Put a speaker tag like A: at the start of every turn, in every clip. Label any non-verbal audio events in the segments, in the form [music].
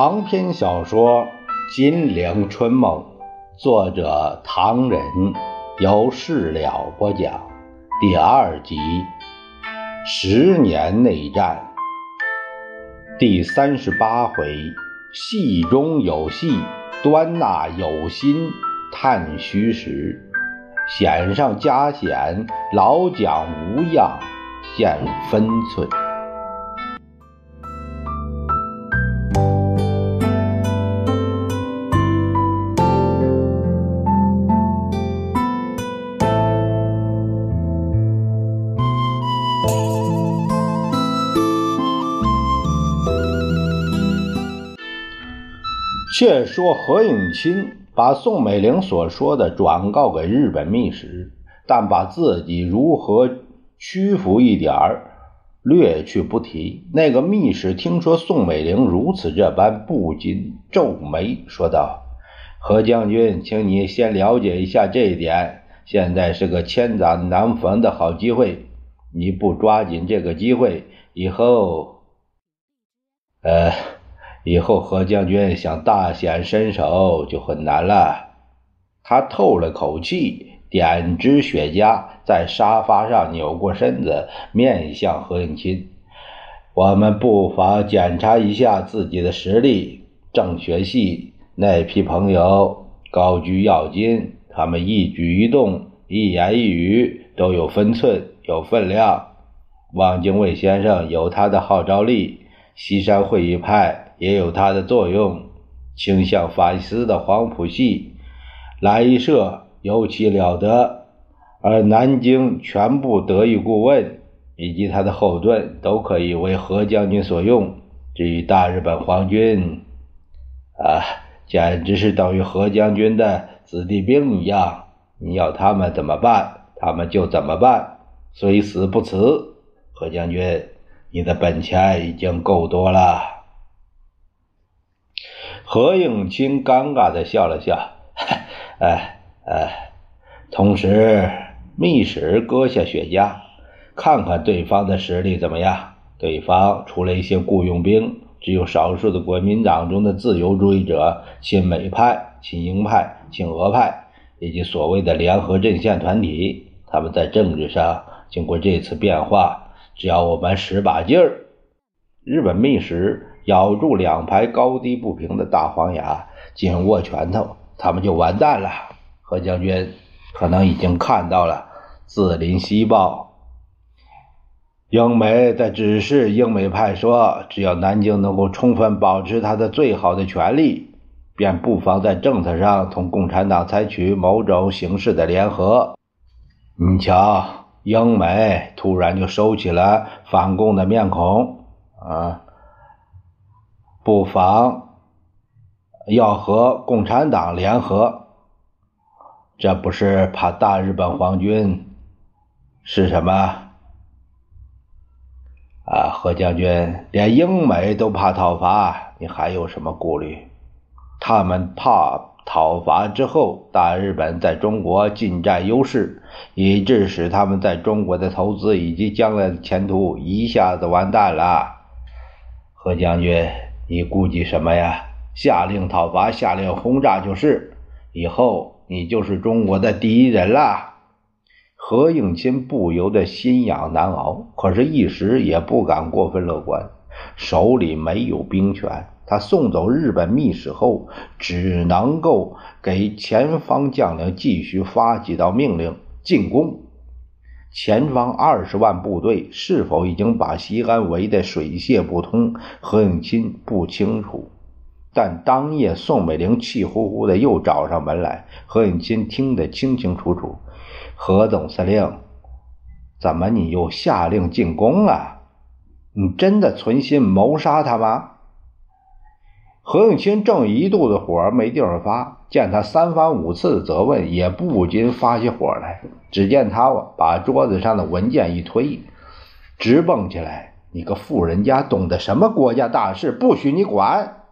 A: 长篇小说《金陵春梦》，作者唐人，由事了播讲，第二集《十年内战》第三十八回，戏中有戏，端纳有心探虚实，险上加险，老蒋无恙见分寸。却说何应钦把宋美龄所说的转告给日本密使，但把自己如何屈服一点儿略去不提。那个密使听说宋美龄如此这般，不禁皱眉说道：“何将军，请你先了解一下这一点。现在是个千载难逢的好机会，你不抓紧这个机会，以后……呃。”以后何将军想大显身手就很难了。他透了口气，点支雪茄，在沙发上扭过身子，面向何应钦：“我们不妨检查一下自己的实力。正学系那批朋友高居要津，他们一举一动、一言一语都有分寸、有分量。汪精卫先生有他的号召力，西山会议派。”也有它的作用，倾向法西斯的黄埔系、蓝衣社尤其了得，而南京全部德意顾问以及他的后盾都可以为何将军所用。至于大日本皇军，啊，简直是等于何将军的子弟兵一样，你要他们怎么办，他们就怎么办，虽死不辞。何将军，你的本钱已经够多了。何应钦尴尬的笑了笑，[laughs] 哎哎，同时，密使割下雪茄，看看对方的实力怎么样。对方除了一些雇佣兵，只有少数的国民党中的自由主义者、亲美派、亲英派、亲俄派，以及所谓的联合阵线团体。他们在政治上经过这次变化，只要我们使把劲儿，日本密使。咬住两排高低不平的大黄牙，紧握拳头，他们就完蛋了。何将军可能已经看到了，自林西报，英美在指示英美派说，只要南京能够充分保持他的最好的权利，便不妨在政策上同共产党采取某种形式的联合。你瞧，英美突然就收起了反共的面孔，啊。不妨要和共产党联合，这不是怕大日本皇军是什么？啊，何将军，连英美都怕讨伐，你还有什么顾虑？他们怕讨伐之后，大日本在中国进占优势，以致使他们在中国的投资以及将来的前途一下子完蛋了。何将军。你顾忌什么呀？下令讨伐，下令轰炸就是。以后你就是中国的第一人了。何应钦不由得心痒难熬，可是，一时也不敢过分乐观。手里没有兵权，他送走日本密使后，只能够给前方将领继续发几道命令进攻。前方二十万部队是否已经把西安围得水泄不通？何应钦不清楚。但当夜宋美龄气呼呼的又找上门来，何应钦听得清清楚楚。何总司令，怎么你又下令进攻了？你真的存心谋杀他吗？何应钦正一肚子火没地方发，见他三番五次的责问，也不禁发起火来。只见他把桌子上的文件一推，直蹦起来：“你个富人家，懂得什么国家大事？不许你管！”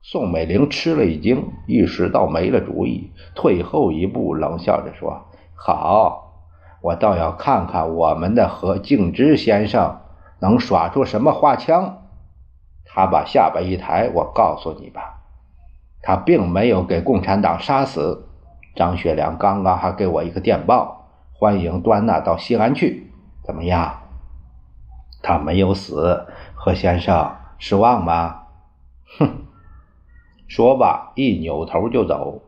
A: 宋美龄吃了一惊，一时倒没了主意，退后一步，冷笑着说：“好，我倒要看看我们的何敬之先生能耍出什么花枪。”他把下巴一抬：“我告诉你吧，他并没有给共产党杀死张学良。刚刚还给我一个电报，欢迎端纳到西安去。怎么样？他没有死，何先生失望吗？”哼，说罢一扭头就走。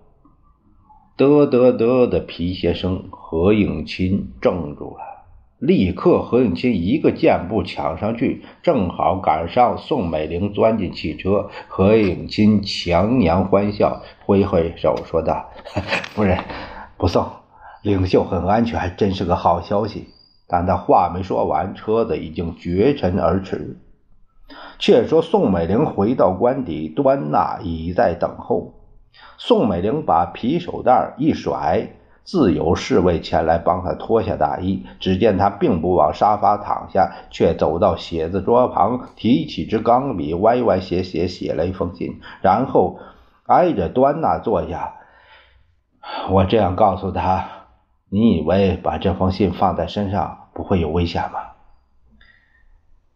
A: 得得得的皮鞋声，何应钦怔住了。立刻，何应钦一个箭步抢上去，正好赶上宋美龄钻进汽车。何应钦强颜欢笑，挥挥手说道：“夫人，不送，领袖很安全，真是个好消息。”但他话没说完，车子已经绝尘而驰。却说宋美龄回到官邸，端纳已在等候。宋美龄把皮手袋一甩。自有侍卫前来帮他脱下大衣，只见他并不往沙发躺下，却走到写字桌旁，提起支钢笔，歪歪斜斜写了一封信，然后挨着端纳坐下。我这样告诉他：“你以为把这封信放在身上不会有危险吗？”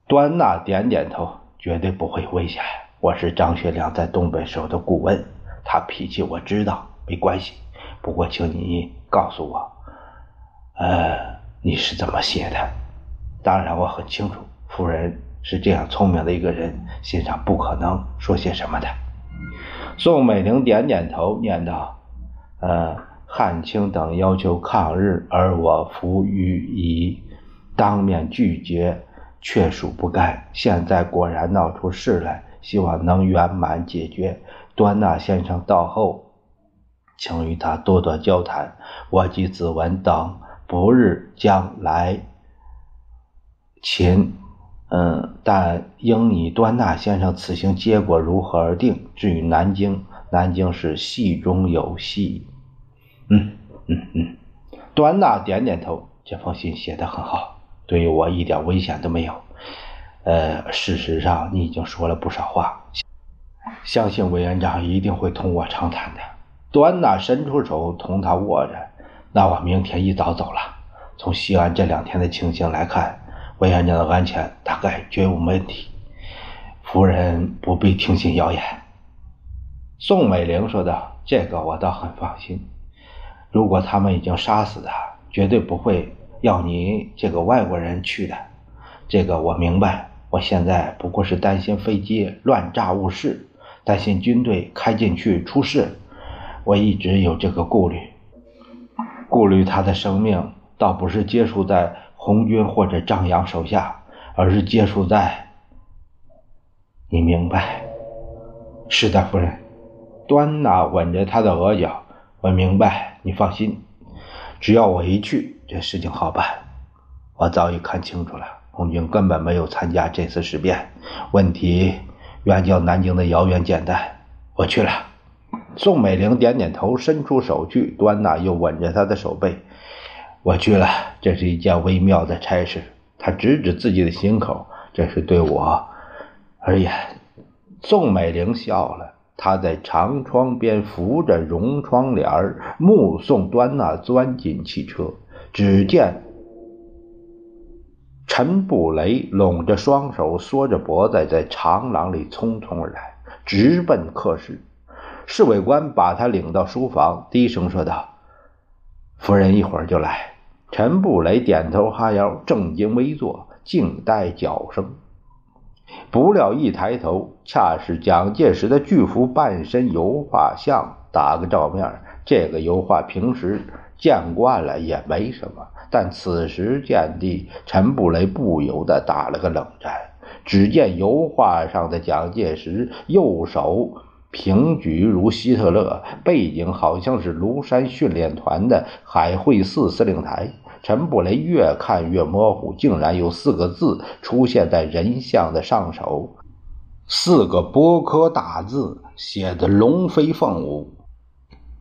A: 端纳点点头：“绝对不会有危险。我是张学良在东北时候的顾问，他脾气我知道，没关系。不过，请你。”告诉我，呃，你是怎么写的？当然，我很清楚，夫人是这样聪明的一个人，信上不可能说些什么的。宋美龄点点头，念道：“呃，汉卿等要求抗日，而我服予以当面拒绝，确属不该。现在果然闹出事来，希望能圆满解决。端纳先生到后。”请与他多多交谈，我及子文等不日将来秦。嗯，但应以端纳先生此行结果如何而定。至于南京，南京是戏中有戏。嗯嗯嗯，端纳点点头。这封信写得很好，对于我一点危险都没有。呃，事实上你已经说了不少话，相信委员长一定会同我长谈的。端纳伸出手同他握着，那我明天一早走了。从西安这两天的情形来看，委员长的安全大概绝无问题。夫人不必听信谣言。”宋美龄说道，“这个我倒很放心。如果他们已经杀死他，绝对不会要你这个外国人去的。这个我明白。我现在不过是担心飞机乱炸误事，担心军队开进去出事。”我一直有这个顾虑，顾虑他的生命，倒不是接触在红军或者张扬手下，而是接触在……你明白？是的，夫人。端纳吻着他的额角，我明白，你放心，只要我一去，这事情好办。我早已看清楚了，红军根本没有参加这次事变，问题远较南京的遥远简单。我去了。宋美龄点点头，伸出手去，端纳又吻着她的手背。我去了，这是一件微妙的差事。他指指自己的心口，这是对我而言。宋美龄笑了，她在长窗边扶着绒窗帘目送端纳钻进汽车。只见陈布雷拢着双手，缩着脖子，在长廊里匆匆而来，直奔客室。侍卫官把他领到书房，低声说道：“夫人一会儿就来。”陈布雷点头哈腰，正襟危坐，静待脚声。不料一抬头，恰是蒋介石的巨幅半身油画像打个照面。这个油画平时见惯了也没什么，但此时见地，陈布雷不由得打了个冷战。只见油画上的蒋介石右手。平举如希特勒，背景好像是庐山训练团的海会寺司令台。陈布雷越看越模糊，竟然有四个字出现在人像的上首，四个波科大字，写的龙飞凤舞，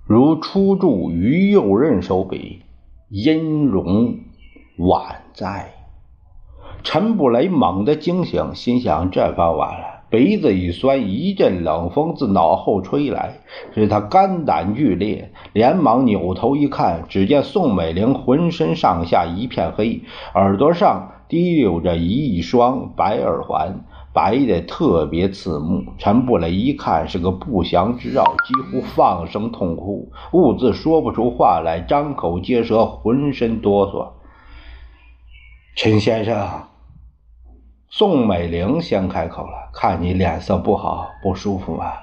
A: 如初铸于右任手笔，音容宛在。陈布雷猛地惊醒，心想：这番完了。鼻子一酸，一阵冷风自脑后吹来，使他肝胆俱裂，连忙扭头一看，只见宋美龄浑身上下一片黑，耳朵上滴溜着一双白耳环，白的特别刺目。陈布雷一看是个不祥之兆，几乎放声痛哭，兀自说不出话来，张口结舌，浑身哆嗦。陈先生，宋美龄先开口了：“看你脸色不好，不舒服吗？”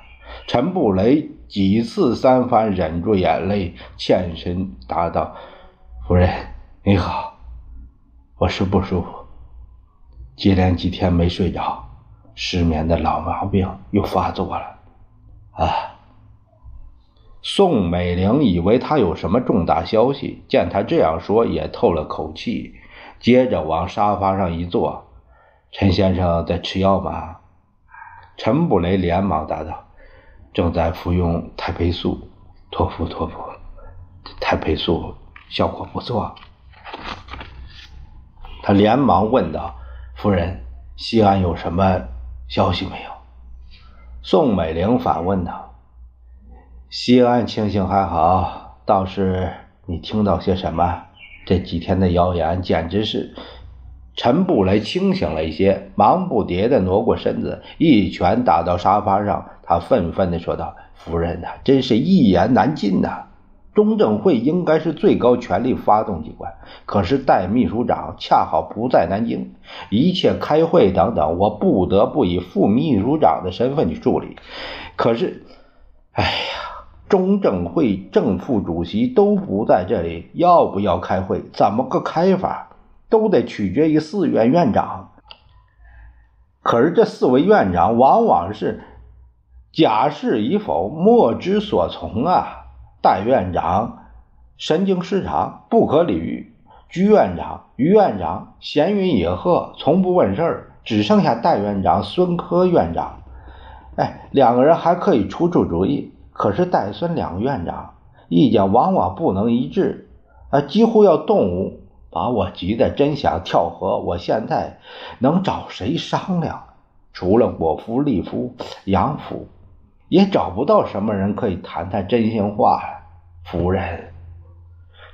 A: 陈布雷几次三番忍住眼泪，欠身答道：“夫人，你好，我是不舒服，接连几天没睡着，失眠的老毛病又发作了。”啊！宋美龄以为他有什么重大消息，见他这样说，也透了口气，接着往沙发上一坐：“陈先生在吃药吗？”陈布雷连忙答道。正在服用太培素，托付托付，太培素效果不错。他连忙问道：“夫人，西安有什么消息没有？”宋美龄反问道：“西安情形还好，倒是你听到些什么？这几天的谣言简直是……”陈布雷清醒了一些，忙不迭地挪过身子，一拳打到沙发上。他愤愤地说道：“夫人呐，真是一言难尽呐！中正会应该是最高权力发动机关，可是代秘书长恰好不在南京，一切开会等等，我不得不以副秘书长的身份去处理。可是，哎呀，中正会正副主席都不在这里，要不要开会？怎么个开法？都得取决于四院院长。可是这四位院长往往是……”假释与否，莫之所从啊！代院长神经失常，不可理喻；居院长、于院长闲云野鹤，从不问事儿。只剩下代院长孙科院长，哎，两个人还可以出出主意。可是戴孙两个院长意见往往不能一致，啊，几乎要动武，把我急得真想跳河。我现在能找谁商量？除了我夫、立夫、杨府。也找不到什么人可以谈谈真心话了，夫人。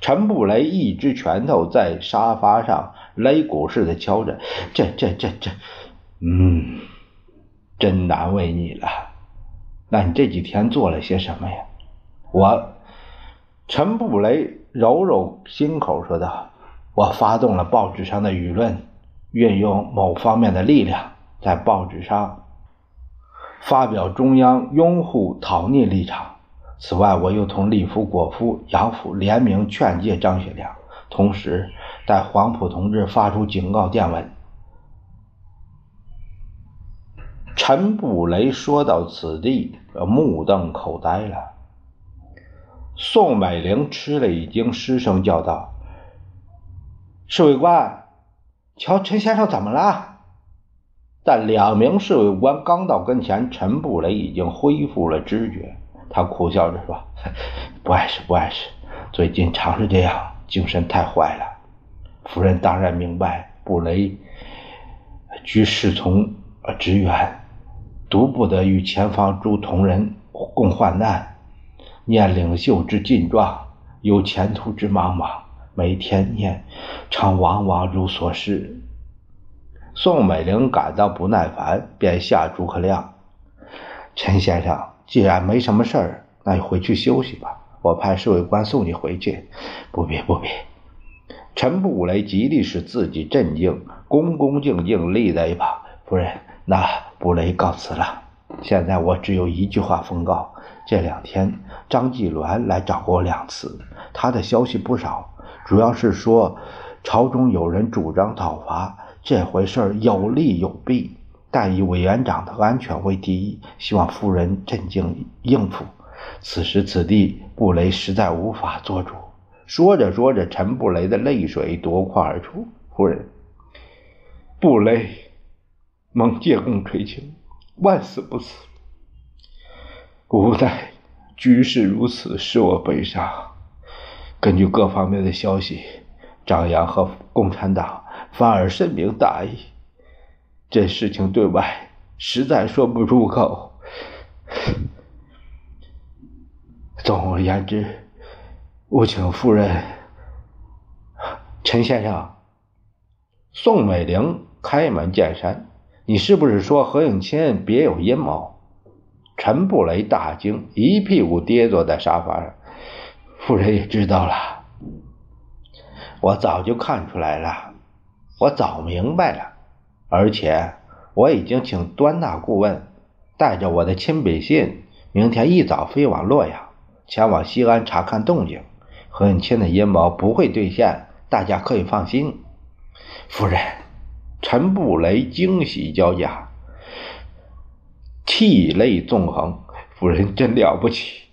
A: 陈布雷一只拳头在沙发上擂鼓似的敲着，这、这、这、这，嗯，真难为你了。那你这几天做了些什么呀？我，陈布雷揉揉心口说道：“我发动了报纸上的舆论，运用某方面的力量，在报纸上。”发表中央拥护讨逆立场。此外，我又同立夫、果夫、杨府联名劝诫张学良，同时代黄埔同志发出警告电文。陈布雷说到此地，目瞪口呆了。宋美龄吃了一惊，失声叫道：“侍卫官，瞧陈先生怎么了？”但两名侍卫官刚到跟前，陈布雷已经恢复了知觉。他苦笑着说：“ [laughs] 不碍事，不碍事。最近常是这样，精神太坏了。夫人当然明白，布雷居侍从职员，独不得与前方诸同仁共患难。念领袖之劲壮，有前途之茫茫，每天念，常往往如所示。”宋美龄感到不耐烦，便下诸葛亮：“陈先生，既然没什么事儿，那你回去休息吧。我派侍卫官送你回去。”“不必，不必。”陈布雷极力使自己镇静，恭恭敬敬立在一旁。夫人，那布雷告辞了。现在我只有一句话奉告：这两天张继鸾来找过我两次，他的消息不少，主要是说朝中有人主张讨伐。这回事有利有弊，但以委员长的安全为第一，希望夫人镇静应付。此时此地，布雷实在无法做主。说着说着，陈布雷的泪水夺眶而出。夫人，布雷蒙借公垂青，万死不辞。无奈局势如此，使我悲伤。根据各方面的消息，张扬和共产党。反而深明大义，这事情对外实在说不出口。总而言之，务请夫人、陈先生、宋美龄开门见山，你是不是说何应钦别有阴谋？陈布雷大惊，一屁股跌坐在沙发上。夫人也知道了，我早就看出来了，我早明白了，而且我已经请端纳顾问带着我的亲笔信，明天一早飞往洛阳，前往西安查看动静。何应钦的阴谋不会兑现，大家可以放心。夫人，陈布雷惊喜交加。涕泪纵横，夫人真了不起。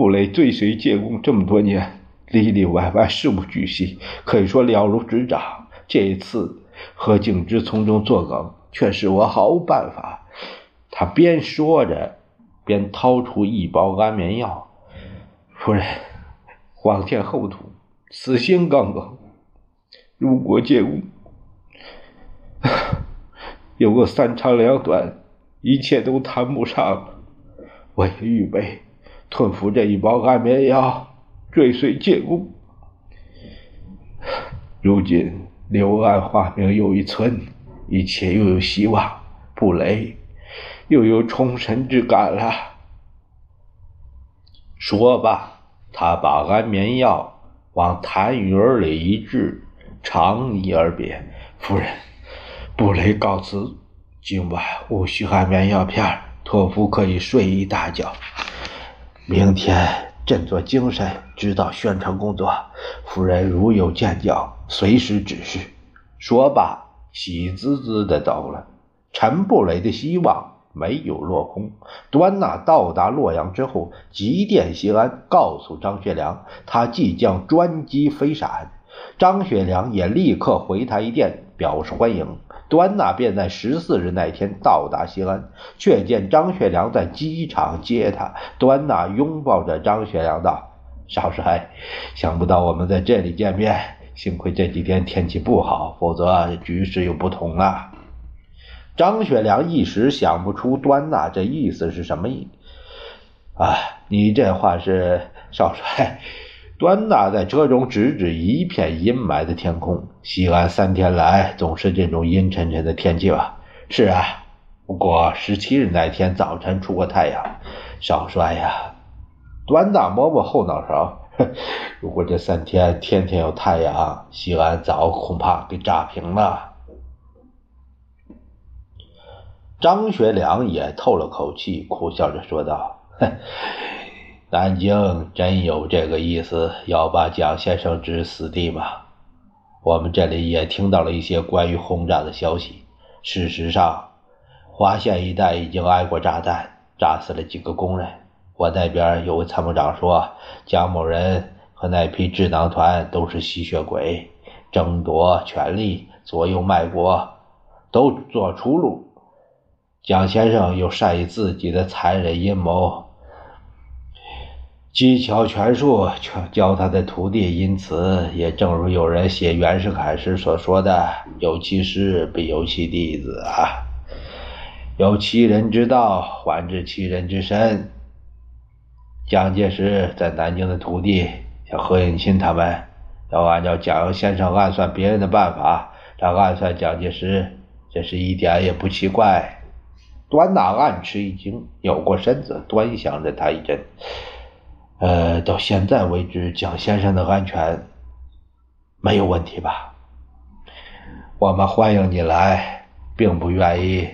A: 布雷追随建功这么多年，里里外外事无巨细，可以说了如指掌。这一次何景之从中作梗，却是我毫无办法。他边说着，边掏出一包安眠药。夫人，皇天厚土，此心刚刚。如果建功 [sighs] 有个三长两短。一切都谈不上，我也预备吞服这一包安眠药，追随建功。如今柳暗花明又一村，一切又有希望，布雷又有重生之感了。说罢，他把安眠药往痰盂里一掷，长揖而别：“夫人，布雷告辞。”今晚无需安眠药片，托夫可以睡一大觉。明天振作精神，指导宣传工作。夫人如有见教，随时指示。说罢，喜滋滋的走了。陈布雷的希望没有落空。端纳到达洛阳之后，急电西安，告诉张学良，他即将专机飞陕。张学良也立刻回他一电，表示欢迎。端纳便在十四日那天到达西安，却见张学良在机场接他。端纳拥抱着张学良道：“少帅，想不到我们在这里见面，幸亏这几天天气不好，否则局势又不同了。”张学良一时想不出端纳这意思是什么意。啊，你这话是少帅。端纳在车中指指一片阴霾的天空，西安三天来总是这种阴沉沉的天气吧？是啊，不过十七日那天早晨出过太阳。少帅呀，端纳摸摸后脑勺，[laughs] 如果这三天天天有太阳，西安早恐怕给炸平了。张学良也透了口气，苦笑着说道：“哼。”南京真有这个意思，要把蒋先生置死地吗？我们这里也听到了一些关于轰炸的消息。事实上，华县一带已经挨过炸弹，炸死了几个工人。我那边有个参谋长说，蒋某人和那批智囊团都是吸血鬼，争夺权力，左右卖国，都做出路。蒋先生又善于自己的残忍阴谋。技巧拳术教他的徒弟，因此也正如有人写袁世凯时所说的：“有其师，必有其弟子啊，有其人之道，还治其人之身。”蒋介石在南京的徒弟，像何应钦他们，要按照蒋先生暗算别人的办法，来暗算蒋介石，这是一点也不奇怪。端纳暗吃一惊，扭过身子，端详着他一阵。呃，到现在为止，蒋先生的安全没有问题吧？我们欢迎你来，并不愿意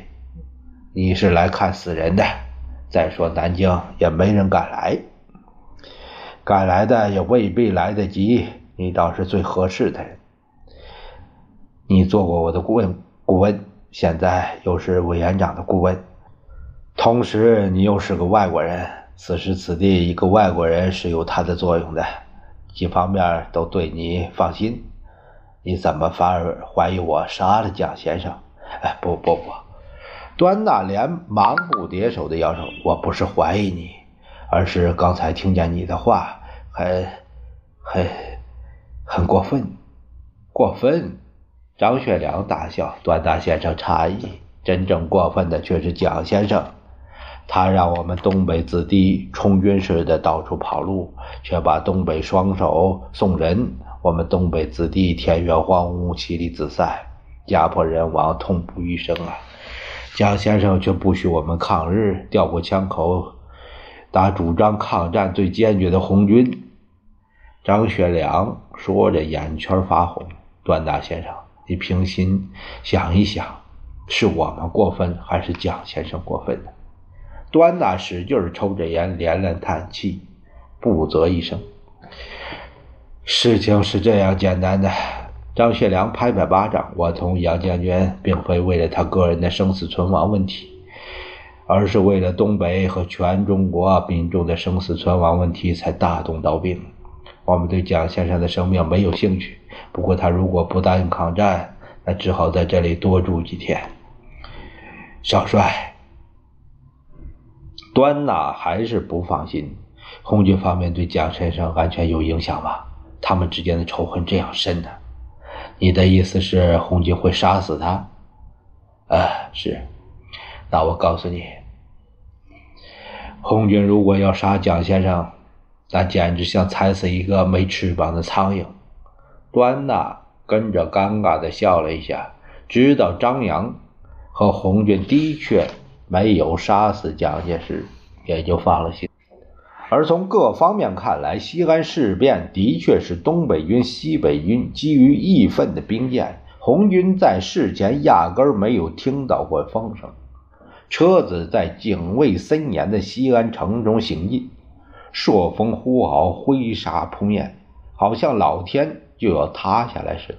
A: 你是来看死人的。再说南京也没人敢来，敢来的也未必来得及。你倒是最合适的人。你做过我的顾问，顾问现在又是委员长的顾问，同时你又是个外国人。此时此地，一个外国人是有他的作用的，几方面都对你放心。你怎么反而怀疑我杀了蒋先生？哎，不不不！端纳连忙不迭手的摇手，我不是怀疑你，而是刚才听见你的话，很、很、很过分，过分！张学良大笑，端纳先生诧异，真正过分的却是蒋先生。他让我们东北子弟充军似的到处跑路，却把东北双手送人。我们东北子弟田园荒芜，妻离子散，家破人亡，痛不欲生啊！蒋先生却不许我们抗日，调过枪口，打主张抗战最坚决的红军。张学良说着，眼圈发红。段大先生，你平心想一想，是我们过分，还是蒋先生过分呢？端大使劲抽着烟，连连叹气，不择一声。事情是这样简单的。张学良拍拍巴掌：“我同杨将军并非为了他个人的生死存亡问题，而是为了东北和全中国民众的生死存亡问题才大动刀兵。我们对蒋先生的生命没有兴趣，不过他如果不答应抗战，那只好在这里多住几天。”少帅。端纳还是不放心，红军方面对蒋先生安全有影响吗？他们之间的仇恨这样深呢？你的意思是红军会杀死他？啊，是。那我告诉你，红军如果要杀蒋先生，那简直像踩死一个没翅膀的苍蝇。端纳跟着尴尬的笑了一下，知道张扬和红军的确。没有杀死蒋介石，也就放了心。而从各方面看来，西安事变的确是东北军、西北军基于义愤的兵谏。红军在事前压根没有听到过风声，车子在警卫森严的西安城中行进，朔风呼号，灰沙扑面，好像老天就要塌下来似的。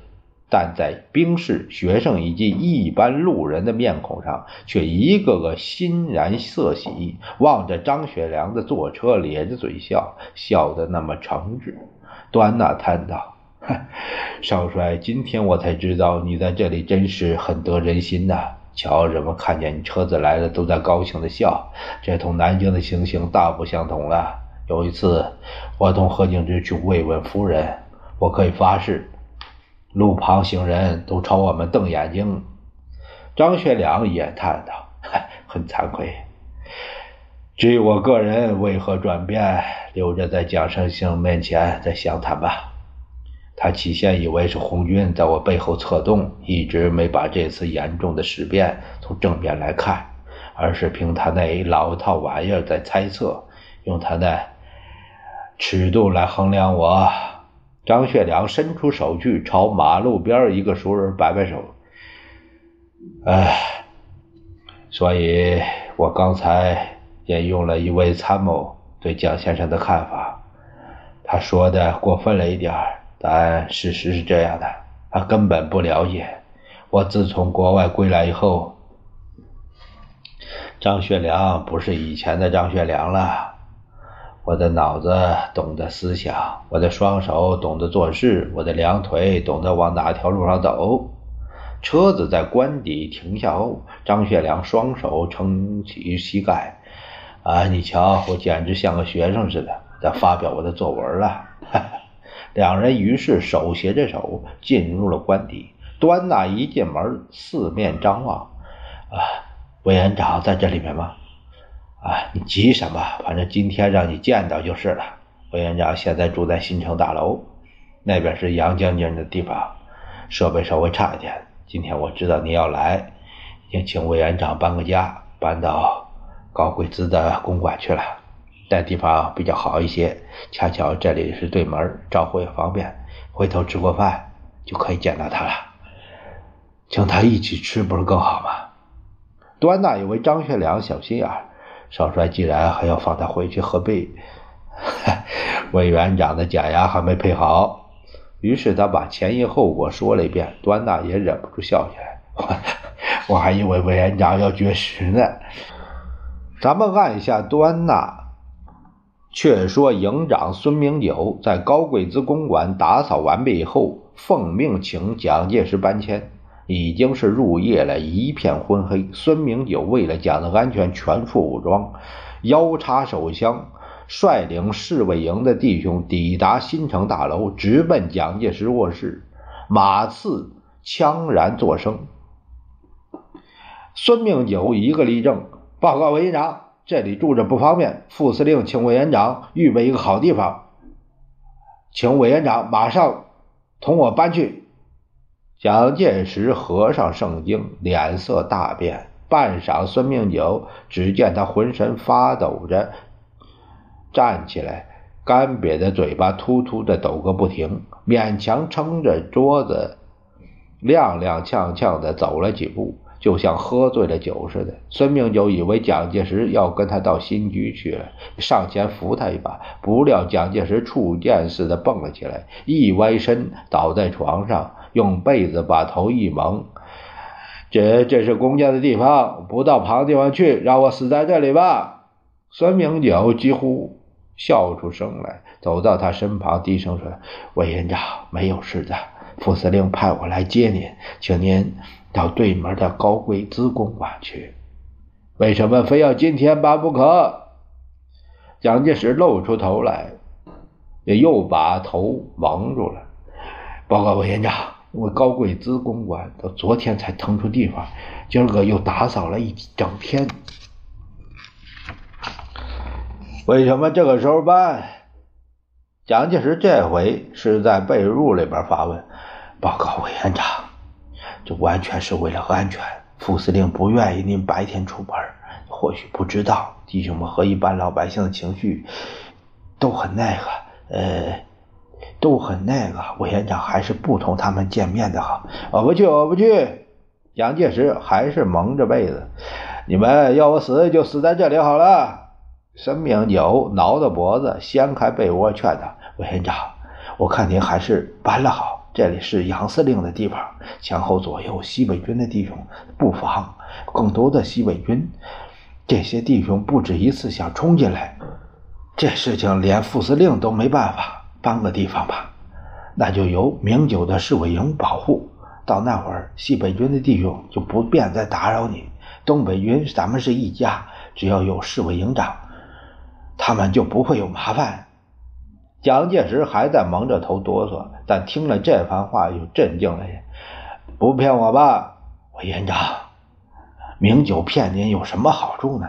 A: 但在兵士、学生以及一般路人的面孔上，却一个个欣然色喜，望着张学良的坐车，咧着嘴笑，笑得那么诚挚。端纳叹道：“少帅，今天我才知道你在这里真是很得人心呐！瞧，人们看见你车子来了，都在高兴的笑，这同南京的情形大不相同了。有一次，我同何景之去慰问夫人，我可以发誓。”路旁行人都朝我们瞪眼睛，张学良也叹道：“ [laughs] 很惭愧，至于我个人为何转变，留着在蒋先生面前再详谈吧。”他起先以为是红军在我背后策动，一直没把这次严重的事变从正面来看，而是凭他那一老套玩意儿在猜测，用他那尺度来衡量我。张学良伸出手去，朝马路边一个熟人摆摆手。哎，所以我刚才引用了一位参谋对蒋先生的看法，他说的过分了一点但事实是这样的，他根本不了解我。自从国外归来以后，张学良不是以前的张学良了。我的脑子懂得思想，我的双手懂得做事，我的两腿懂得往哪条路上走。车子在官邸停下后，张学良双手撑起膝盖，啊，你瞧，我简直像个学生似的在发表我的作文了。[laughs] 两人于是手携着手进入了官邸。端纳一进门，四面张望，啊，委员长在这里面吗？啊，你急什么？反正今天让你见到就是了。委员长现在住在新城大楼，那边是杨将军的地方，设备稍微差一点。今天我知道你要来，已经请委员长搬个家，搬到高贵滋的公馆去了。那地方比较好一些，恰巧这里是对门，招呼也方便。回头吃过饭就可以见到他了，请他一起吃不是更好吗？端纳以为张学良小心眼。少帅既然还要放他回去，何必？委员长的假牙还没配好，于是他把前因后果说了一遍。端纳也忍不住笑起来。[laughs] 我还以为委员长要绝食呢。咱们按下端纳。却说营长孙明九在高贵滋公馆打扫完毕以后，奉命请蒋介石搬迁。已经是入夜了，一片昏黑。孙明九为了蒋的安全，全副武装，腰插手枪，率领侍卫营的弟兄抵达新城大楼，直奔蒋介石卧室。马刺枪然作声。孙明九一个立正，报告委员长，这里住着不方便，副司令请委员长预备一个好地方，请委员长马上同我搬去。蒋介石合上圣经，脸色大变。半晌，孙明九只见他浑身发抖着站起来，干瘪的嘴巴突突的抖个不停，勉强撑着桌子，踉踉跄跄的走了几步。就像喝醉了酒似的，孙明九以为蒋介石要跟他到新居去了，上前扶他一把，不料蒋介石触电似的蹦了起来，一歪身倒在床上，用被子把头一蒙：“这这是公家的地方，不到旁地方去，让我死在这里吧。”孙明九几乎笑出声来，走到他身旁，低声说：“委员长，没有事的，副司令派我来接您，请您。”到对门的高贵资公馆去，为什么非要今天办不可？蒋介石露出头来，也又把头蒙住了。报告委员长，我高贵资公馆到昨天才腾出地方，今儿个又打扫了一整天。为什么这个时候办？蒋介石这回是在被褥里边发问。报告委员长。这完全是为了安全。副司令不愿意您白天出门，或许不知道，弟兄们和一般老百姓的情绪都很那个，呃，都很那个。委员长还是不同他们见面的好。我不去，我不去。蒋介石还是蒙着被子。你们要我死，就死在这里好了。孙明九挠着脖子，掀开被窝，劝他：“委员长，我看您还是搬了好。”这里是杨司令的地方，前后左右西北军的弟兄布防，更多的西北军。这些弟兄不止一次想冲进来，这事情连副司令都没办法。搬个地方吧，那就由明九的侍卫营保护。到那会儿，西北军的弟兄就不便再打扰你。东北军咱们是一家，只要有侍卫营长，他们就不会有麻烦。蒋介石还在蒙着头哆嗦，但听了这番话又镇静了些。不骗我吧，委员长，明九骗您有什么好处呢？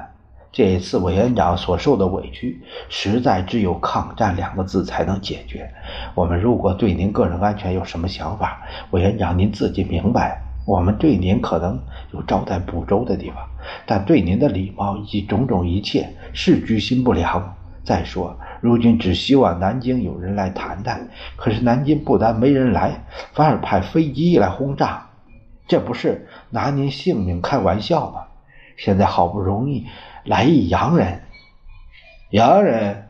A: 这一次委员长所受的委屈，实在只有抗战两个字才能解决。我们如果对您个人安全有什么想法，委员长您自己明白。我们对您可能有招待不周的地方，但对您的礼貌以及种种一切，是居心不良。再说。如今只希望南京有人来谈谈，可是南京不但没人来，反而派飞机来轰炸，这不是拿您性命开玩笑吗？现在好不容易来一洋人，洋人，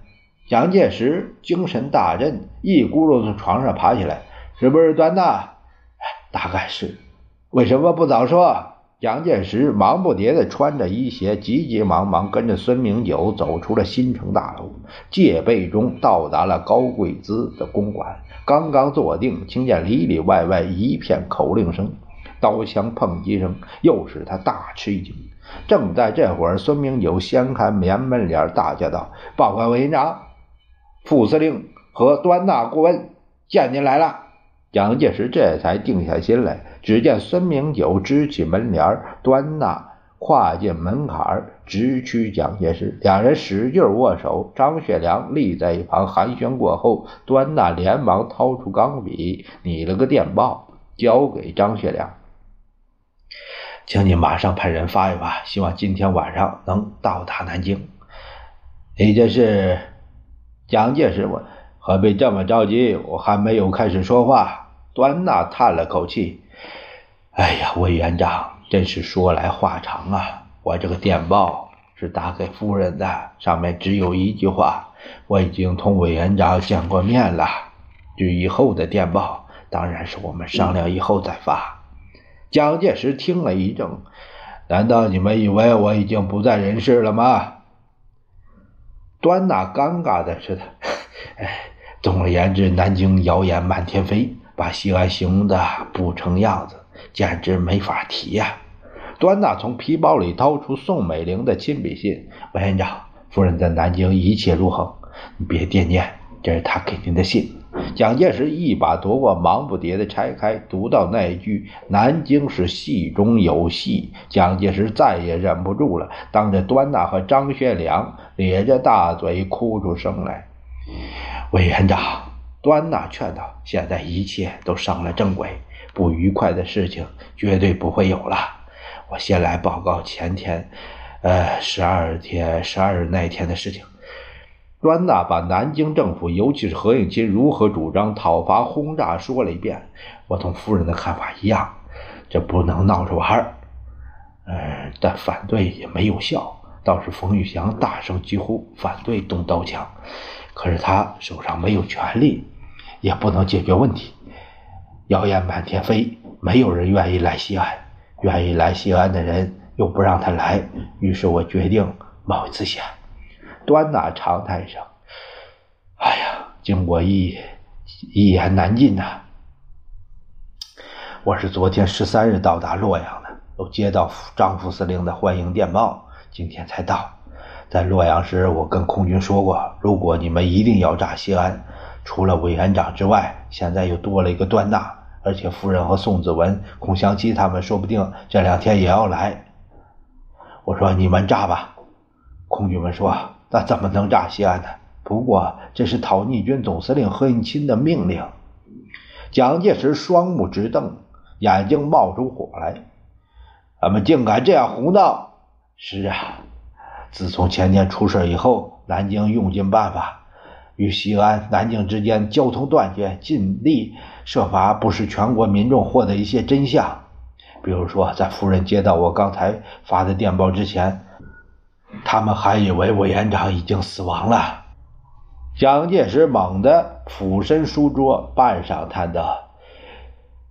A: 蒋介石精神大振，一咕噜从床上爬起来，是不是端大？大概是，为什么不早说？蒋介石忙不迭地穿着衣鞋，急急忙忙跟着孙明九走出了新城大楼，戒备中到达了高贵滋的公馆。刚刚坐定，听见里里外外一片口令声、刀枪碰击声，又使他大吃一惊。正在这会儿，孙明九掀开棉门帘，大叫道：“报告委员长，副司令和端纳顾问见您来了。”蒋介石这才定下心来。只见孙明九支起门帘，端纳跨进门槛，直趋蒋介石。两人使劲握手。张学良立在一旁寒暄过后，端纳连忙掏出钢笔，拟了个电报，交给张学良：“请你马上派人发一发，希望今天晚上能到达南京。”你这是？蒋介石问：“何必这么着急？我还没有开始说话。”端纳叹了口气。哎呀，委员长，真是说来话长啊！我这个电报是打给夫人的，上面只有一句话：我已经同委员长见过面了。至于以后的电报，当然是我们商量以后再发。蒋介石听了一怔：难道你们以为我已经不在人世了吗？端纳尴尬的是他，哎，[laughs] 总而言之，南京谣言满天飞，把西安形容的不成样子。简直没法提呀！端纳从皮包里掏出宋美龄的亲笔信：“委员长，夫人在南京一切如恒，你别惦念，这是他给您的信。”蒋介石一把夺过，忙不迭地拆开，读到那句“南京是戏中有戏”，蒋介石再也忍不住了，当着端纳和张学良咧着大嘴哭出声来。委员长，端纳劝道：“现在一切都上了正轨。”不愉快的事情绝对不会有了。我先来报告前天，呃，十二天十二日那天的事情。专那把南京政府，尤其是何应钦如何主张讨伐轰炸说了一遍。我同夫人的看法一样，这不能闹着玩儿。呃，但反对也没有效。倒是冯玉祥大声疾呼反对动刀枪，可是他手上没有权力，也不能解决问题。谣言满天飞，没有人愿意来西安，愿意来西安的人又不让他来，于是我决定冒一次险。端纳长叹一声：“哎呀，经过一一言难尽呐！我是昨天十三日到达洛阳的，都接到张副司令的欢迎电报。”今天才到，在洛阳时，我跟空军说过，如果你们一定要炸西安，除了委员长之外，现在又多了一个端纳，而且夫人和宋子文、孔祥熙他们说不定这两天也要来。我说你们炸吧，空军们说那怎么能炸西安呢？不过这是讨逆军总司令何应钦的命令。蒋介石双目直瞪，眼睛冒出火来，他们竟敢这样胡闹！是啊，自从前年出事以后，南京用尽办法与西安、南京之间交通断绝，尽力设法不使全国民众获得一些真相。比如说，在夫人接到我刚才发的电报之前，他们还以为委员长已经死亡了。蒋介石猛地俯身书桌，半晌叹道：“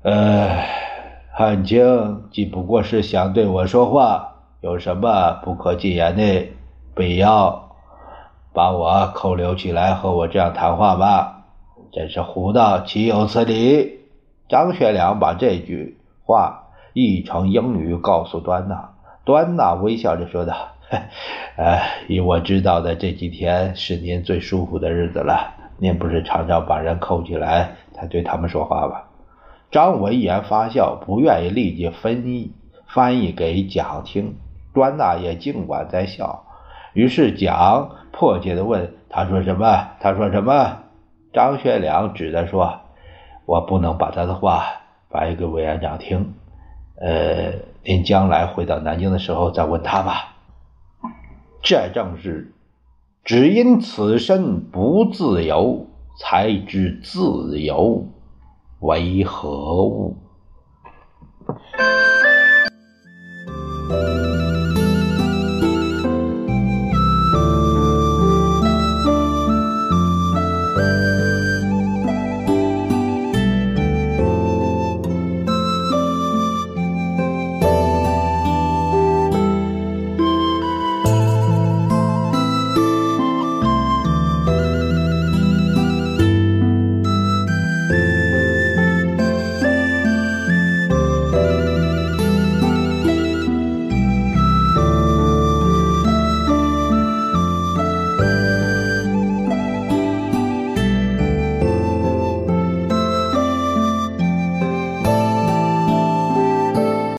A: 呃，汉卿既不过是想对我说话。”有什么不可禁言的必要，把我扣留起来和我这样谈话吗？真是胡闹，岂有此理！张学良把这句话译成英语告诉端纳，端纳微笑着说道：“哎，[laughs] 以我知道的，这几天是您最舒服的日子了。您不是常常把人扣起来才对他们说话吗？”张文言发笑，不愿意立即翻译翻译给蒋听。端大爷尽管在笑，于是蒋迫切地问：“他说什么？他说什么？”张学良只得说：“我不能把他的话翻译给委员长听。呃，您将来回到南京的时候再问他吧。”这正是只因此身不自由才知自由为何物。